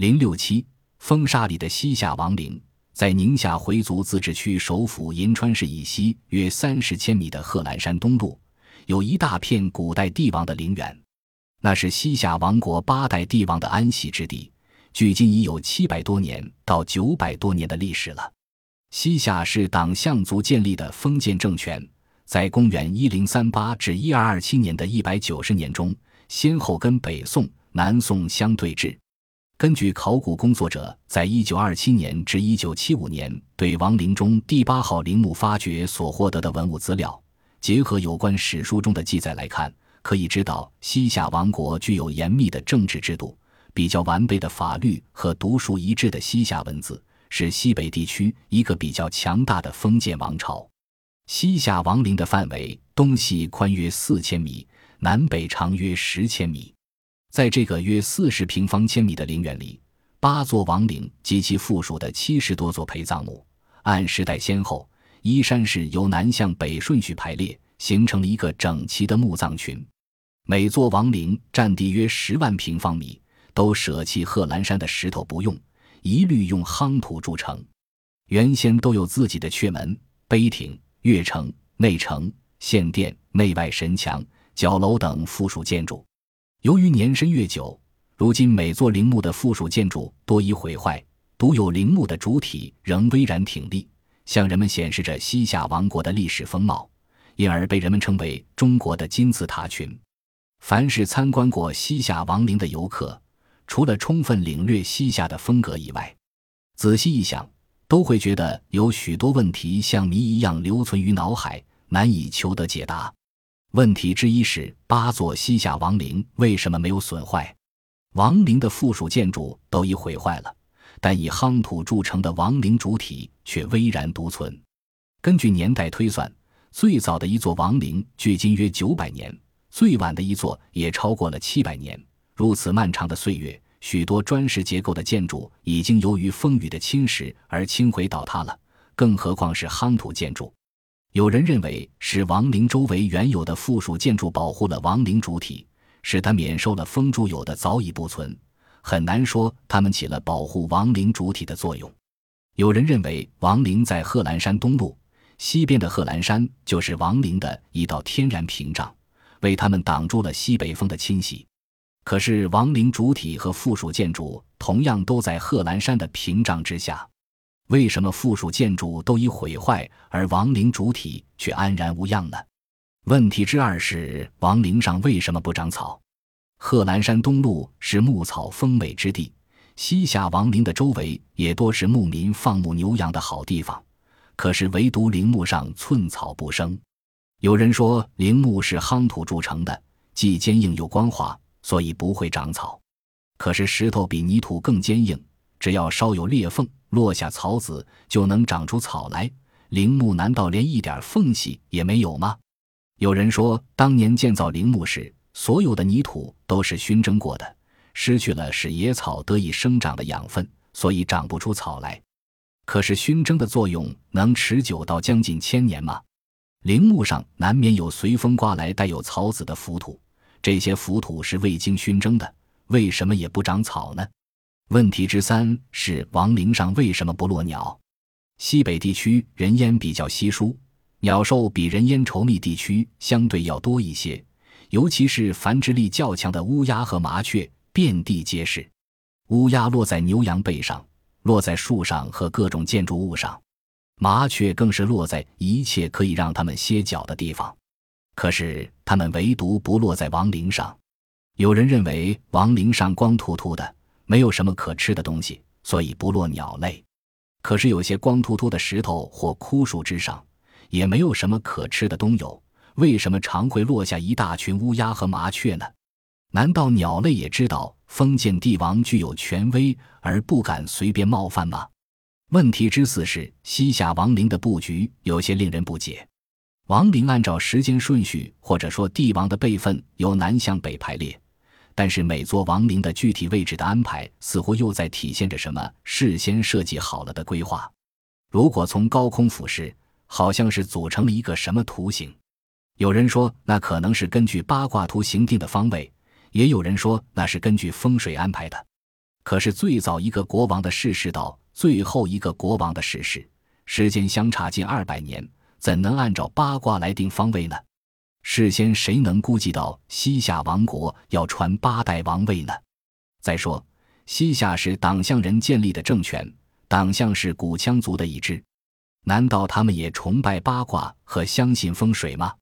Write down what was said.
零六七，风沙里的西夏王陵，在宁夏回族自治区首府银川市以西约三十千米的贺兰山东麓，有一大片古代帝王的陵园，那是西夏王国八代帝王的安息之地，距今已有七百多年到九百多年的历史了。西夏是党项族建立的封建政权，在公元一零三八至一二二七年的一百九十年中，先后跟北宋、南宋相对峙。根据考古工作者在一九二七年至一九七五年对王陵中第八号陵墓发掘所获得的文物资料，结合有关史书中的记载来看，可以知道西夏王国具有严密的政治制度、比较完备的法律和独树一帜的西夏文字。是西北地区一个比较强大的封建王朝。西夏王陵的范围东西宽约四千米，南北长约十千米。在这个约四十平方千米的陵园里，八座王陵及其附属的七十多座陪葬墓，按时代先后、依山势由南向北顺序排列，形成了一个整齐的墓葬群。每座王陵占地约十万平方米，都舍弃贺兰山的石头不用。一律用夯土筑成，原先都有自己的阙门、碑亭、月城、内城、献殿、内外神墙、角楼等附属建筑。由于年深月久，如今每座陵墓的附属建筑多已毁坏，独有陵墓的主体仍巍然挺立，向人们显示着西夏王国的历史风貌，因而被人们称为中国的金字塔群。凡是参观过西夏王陵的游客。除了充分领略西夏的风格以外，仔细一想，都会觉得有许多问题像谜一样留存于脑海，难以求得解答。问题之一是八座西夏王陵为什么没有损坏？王陵的附属建筑都已毁坏了，但以夯土筑成的王陵主体却巍然独存。根据年代推算，最早的一座王陵距今约九百年，最晚的一座也超过了七百年。如此漫长的岁月，许多砖石结构的建筑已经由于风雨的侵蚀而倾毁倒塌了，更何况是夯土建筑？有人认为是王陵周围原有的附属建筑保护了王陵主体，使它免受了风蛀，有的早已不存，很难说它们起了保护王陵主体的作用。有人认为王陵在贺兰山东路西边的贺兰山就是王陵的一道天然屏障，为他们挡住了西北风的侵袭。可是王陵主体和附属建筑同样都在贺兰山的屏障之下，为什么附属建筑都已毁坏，而王陵主体却安然无恙呢？问题之二是王陵上为什么不长草？贺兰山东麓是牧草丰美之地，西夏王陵的周围也多是牧民放牧牛羊的好地方，可是唯独陵墓上寸草不生。有人说陵墓是夯土筑成的，既坚硬又光滑。所以不会长草，可是石头比泥土更坚硬，只要稍有裂缝，落下草籽就能长出草来。陵墓难道连一点缝隙也没有吗？有人说，当年建造陵墓时，所有的泥土都是熏蒸过的，失去了使野草得以生长的养分，所以长不出草来。可是熏蒸的作用能持久到将近千年吗？陵墓上难免有随风刮来带有草籽的浮土。这些浮土是未经熏蒸的，为什么也不长草呢？问题之三是王陵上为什么不落鸟？西北地区人烟比较稀疏，鸟兽比人烟稠密地区相对要多一些，尤其是繁殖力较强的乌鸦和麻雀遍地皆是。乌鸦落在牛羊背上，落在树上和各种建筑物上，麻雀更是落在一切可以让它们歇脚的地方。可是它们唯独不落在王陵上。有人认为王陵上光秃秃的，没有什么可吃的东西，所以不落鸟类。可是有些光秃秃的石头或枯树之上，也没有什么可吃的东有，为什么常会落下一大群乌鸦和麻雀呢？难道鸟类也知道封建帝王具有权威而不敢随便冒犯吗？问题之四是西夏王陵的布局有些令人不解。王陵按照时间顺序，或者说帝王的辈分，由南向北排列，但是每座王陵的具体位置的安排，似乎又在体现着什么事先设计好了的规划。如果从高空俯视，好像是组成了一个什么图形。有人说那可能是根据八卦图形定的方位，也有人说那是根据风水安排的。可是最早一个国王的逝世到最后一个国王的逝世，时间相差近二百年，怎能按照八卦来定方位呢？事先谁能估计到西夏王国要传八代王位呢？再说，西夏是党项人建立的政权，党项是古羌族的一支，难道他们也崇拜八卦和相信风水吗？